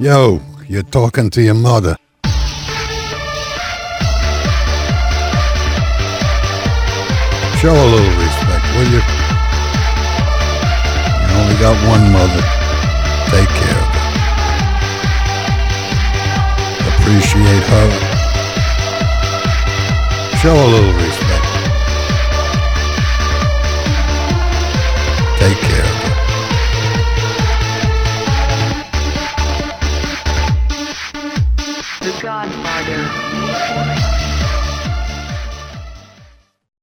Yo, you're talking to your mother. Show a little respect, will you? You only got one mother. Take care of her. Appreciate her. Show a little respect. Godfather.